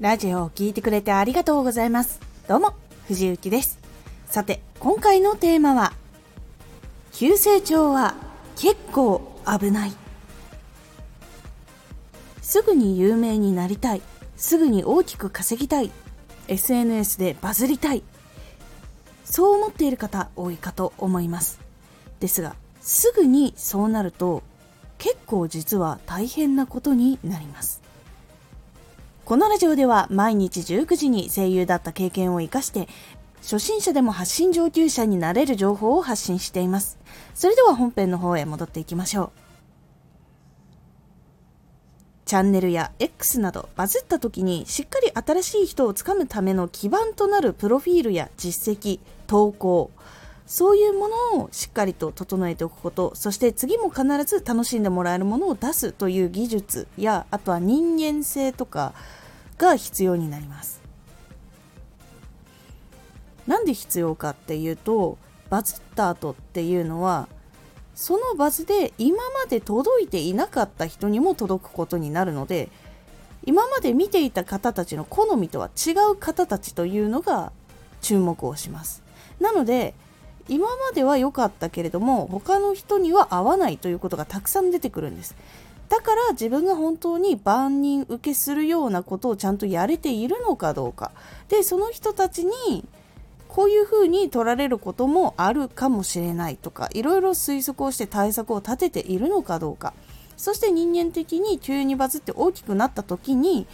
ラジオを聴いてくれてありがとうございます。どうも、藤幸です。さて、今回のテーマは、急成長は結構危ない。すぐに有名になりたい。すぐに大きく稼ぎたい。SNS でバズりたい。そう思っている方多いかと思います。ですが、すぐにそうなると、結構実は大変なことになります。このラジオでは毎日19時に声優だった経験を活かして初心者でも発信上級者になれる情報を発信しています。それでは本編の方へ戻っていきましょう。チャンネルや X などバズった時にしっかり新しい人をつかむための基盤となるプロフィールや実績、投稿、そういうものをしっかりと整えておくこと、そして次も必ず楽しんでもらえるものを出すという技術や、あとは人間性とかが必要になります。なんで必要かっていうと、バズった後っていうのは、そのバズで今まで届いていなかった人にも届くことになるので、今まで見ていた方たちの好みとは違う方たちというのが注目をします。なので、今までは良かったけれども他の人には合わないということがたくさん出てくるんです。だから自分が本当に万人受けするようなことをちゃんとやれているのかどうか。でその人たちにこういうふうに取られることもあるかもしれないとかいろいろ推測をして対策を立てているのかどうか。そして人間的に急にバズって大きくなった時に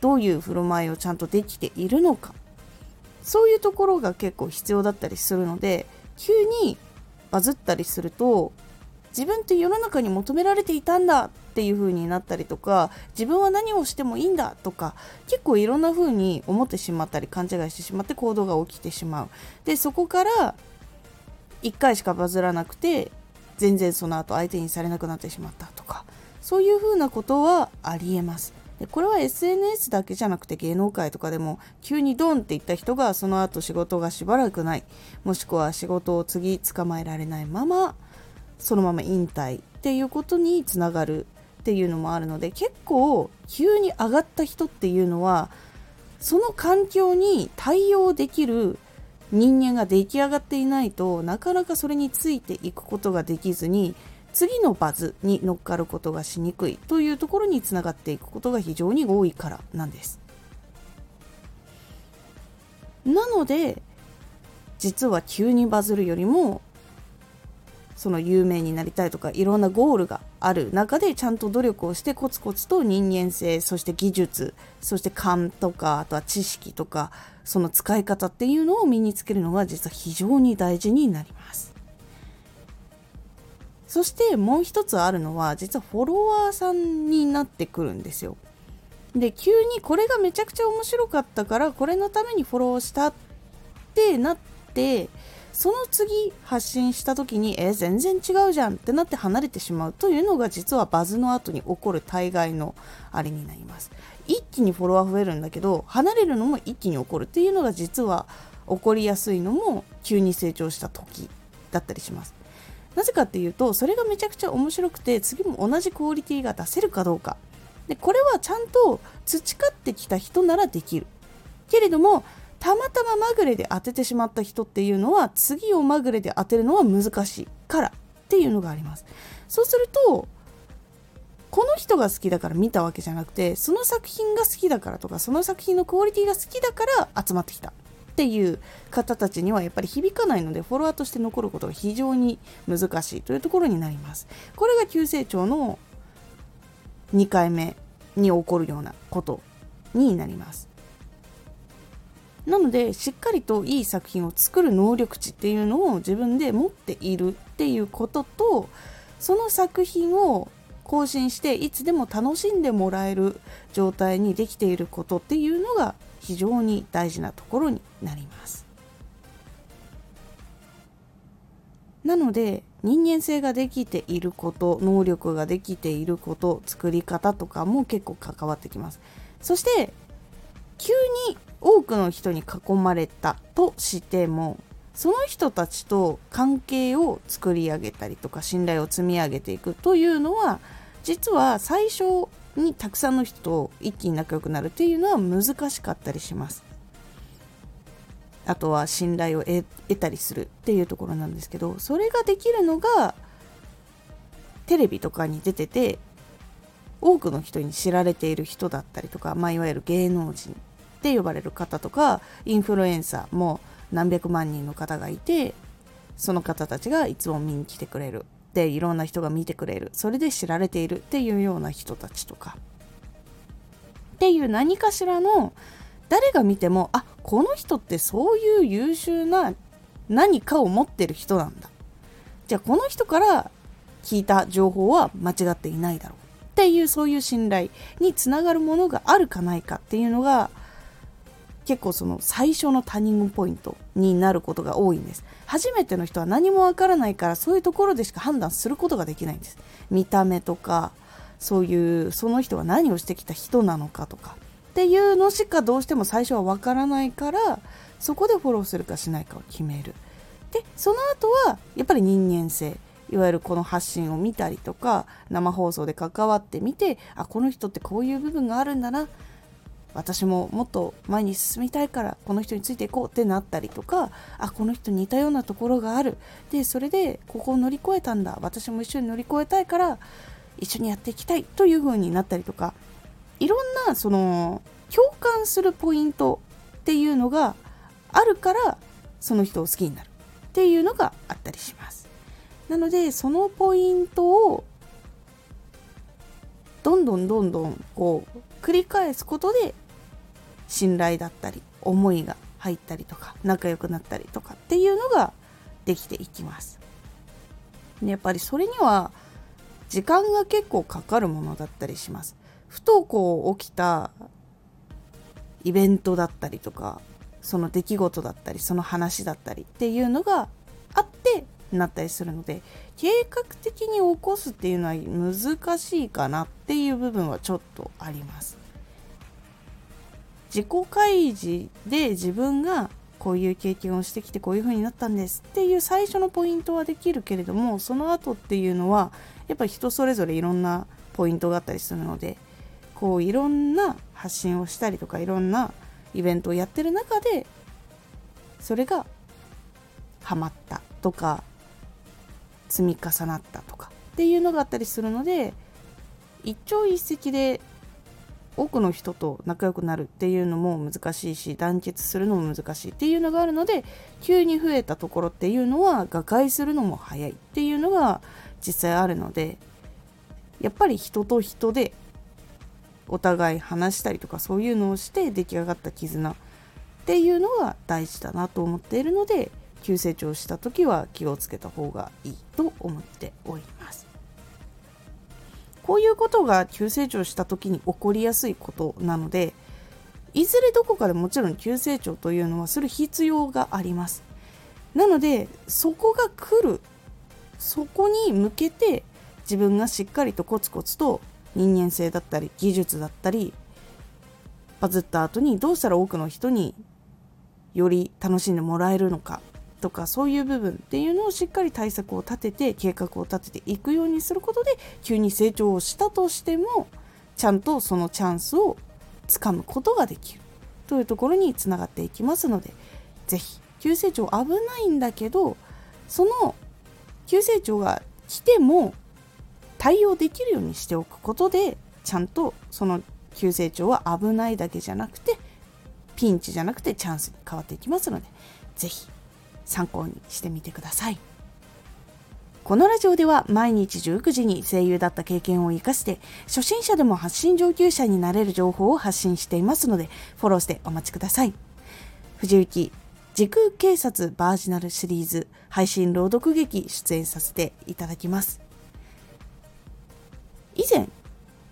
どういう振る舞いをちゃんとできているのか。そういうところが結構必要だったりするので急にバズったりすると自分って世の中に求められていたんだっていう風になったりとか自分は何をしてもいいんだとか結構いろんな風に思ってしまったり勘違いしてしまって行動が起きてしまう。でそこから1回しかバズらなくて全然その後相手にされなくなってしまったとかそういう風なことはありえます。でこれは SNS だけじゃなくて芸能界とかでも急にドンっていった人がその後仕事がしばらくない。もしくは仕事を次捕まえられないままそのまま引退っていうことにつながるっていうのもあるので結構急に上がった人っていうのはその環境に対応できる人間が出来上がっていないとなかなかそれについていくことができずに次のバズに乗っかることがしにくいというところにつながっていくことが非常に多いからなんです。なので実は急にバズるよりもその有名になりたいとかいろんなゴールがある中でちゃんと努力をしてコツコツと人間性そして技術そして勘とかあとは知識とかその使い方っていうのを身につけるのが実は非常に大事になります。そしてもう一つあるのは実はフォロワーさんになってくるんですよ。で急にこれがめちゃくちゃ面白かったからこれのためにフォローしたってなってその次発信した時にえ全然違うじゃんってなって離れてしまうというのが実はバズの後に起こる大概のあれになります一気にフォロワー増えるんだけど離れるのも一気に起こるっていうのが実は起こりやすいのも急に成長した時だったりしますなぜかっていうとそれがめちゃくちゃ面白くて次も同じクオリティが出せるかどうか。でこれはちゃんと培ってきた人ならできる。けれどもたまたままぐれで当ててしまった人っていうのは次をまぐれで当てるのは難しいからっていうのがあります。そうするとこの人が好きだから見たわけじゃなくてその作品が好きだからとかその作品のクオリティが好きだから集まってきた。っていう方たちにはやっぱり響かないのでフォロワーとして残ることが非常に難しいというところになります。これが急成長の2回目に起こるようなことになります。なのでしっかりといい作品を作る能力値っていうのを自分で持っているっていうこととその作品を更新していつでも楽しんでもらえる状態にできていることっていうのが非常に大事なところになります。なので人間性ができていること能力ができていること作り方とかも結構関わってきます。そして急に多くの人に囲まれたとしてもその人たちと関係を作り上げたりとか信頼を積み上げていくというのは実は最初にたくさんの人と一気に仲良くなるっていうのは難しかったりします。あとは信頼を得たりするっていうところなんですけどそれができるのがテレビとかに出てて多くの人に知られている人だったりとか、まあ、いわゆる芸能人って呼ばれる方とかインフルエンサーも何百万人の方がいてその方たちがいつも見に来てくれる。でいろんな人が見てくれる。それで知られているっていうような人たちとか。っていう何かしらの誰が見てもあこの人ってそういう優秀な何かを持ってる人なんだ。じゃあこの人から聞いた情報は間違っていないだろう。っていうそういう信頼につながるものがあるかないかっていうのが結構その最初のターニングポイントになることが多いんです。初めての人は何もわからないからそういうところでしか判断することができないんです。見た目とかそういうその人が何をしてきた人なのかとか。っていうのしかどうしても最初はわからないからそこでフォローするかしないかを決める。でその後はやっぱり人間性。いわゆるこの発信を見たりとか生放送で関わってみてあこの人ってこういう部分があるんだな。私ももっと前に進みたいからこの人についていこうってなったりとかあこの人似たようなところがある。でそれでここを乗り越えたんだ。私も一緒に乗り越えたいから一緒にやっていきたいという風になったりとか。いろんなその共感するポイントっていうのがあるからその人を好きになるっていうのがあったりします。なのでそのポイントをどんどんどんどんこう繰り返すことで信頼だったり思いが入ったりとか仲良くなったりとかっていうのができていきます。やっぱりそれには時間が結構かかるものだったりします。不登校起きたイベントだったりとかその出来事だったりその話だったりっていうのがなったりするので計画的に起こすっていうのは難しいかなっていう部分はちょっとあります。自己開示で自分がこういう経験をしてきてこういう風になったんですっていう最初のポイントはできるけれどもその後っていうのはやっぱり人それぞれいろんなポイントがあったりするのでこういろんな発信をしたりとかいろんなイベントをやってる中でそれがハマったとか積み重なったとかっていうのがあったりするので一朝一夕で多くの人と仲良くなるっていうのも難しいし団結するのも難しいっていうのがあるので急に増えたところっていうのは瓦解するのも早いっていうのが実際あるのでやっぱり人と人でお互い話したりとかそういうのをして出来上がった絆っていうのが大事だなと思っているので急成長した時は気をつけた方がいいと思っております。こういうことが急成長した時に起こりやすいことなのでいずれどこかでもちろん急成長というのはする必要があります。なのでそこが来るそこに向けて自分がしっかりとコツコツと人間性だったり技術だったりバズった後にどうしたら多くの人により楽しんでもらえるのかとかそういう部分っていうのをしっかり対策を立てて計画を立てていくようにすることで急に成長をしたとしてもちゃんとそのチャンスをつかむことができる。というところにつながっていきますので是非急成長危ないんだけどその急成長が来ても対応できるようにしておくことでちゃんとその急成長は危ないだけじゃなくてピンチじゃなくてチャンスに変わっていきますので是非参考にしてみてください。このラジオでは毎日19時に声優だった経験を活かして初心者でも発信上級者になれる情報を発信していますのでフォローしてお待ちください。藤幸時空警察バージナルシリーズ配信朗読劇出演させていただきます。以前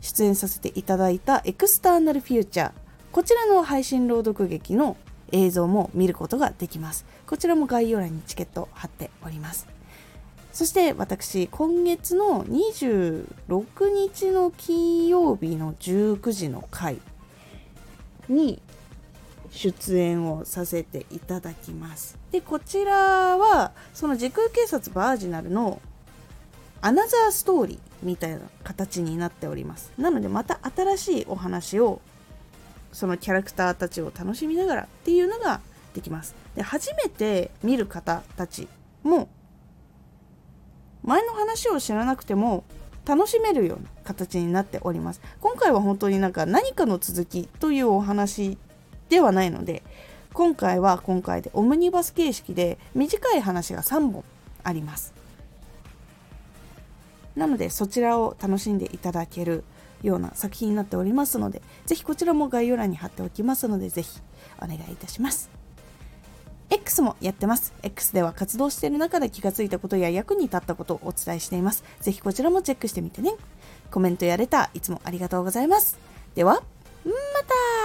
出演させていただいたエクスターナルフューチャーこちらの配信朗読劇の映像も見ることができます。こちらも概要欄にチケット貼っております。そして私、今月の26日の金曜日の19時の回に出演をさせていただきます。で、こちらは、その時空警察バージナルのアナザーストーリーみたいな形になっておりますなのでまた新しいお話をそのキャラクターたちを楽しみながらっていうのができます。で初めて見る方たちも前の話を知らなくても楽しめるような形になっております。今回は本当になんか何かの続きというお話ではないので今回は今回でオムニバス形式で短い話が3本あります。なのでそちらを楽しんでいただけるような作品になっておりますのでぜひこちらも概要欄に貼っておきますのでぜひお願いいたします X もやってます。X では活動している中で気がついたことや役に立ったことをお伝えしています。ぜひこちらもチェックしてみてね。コメントやレターいつもありがとうございます。では、また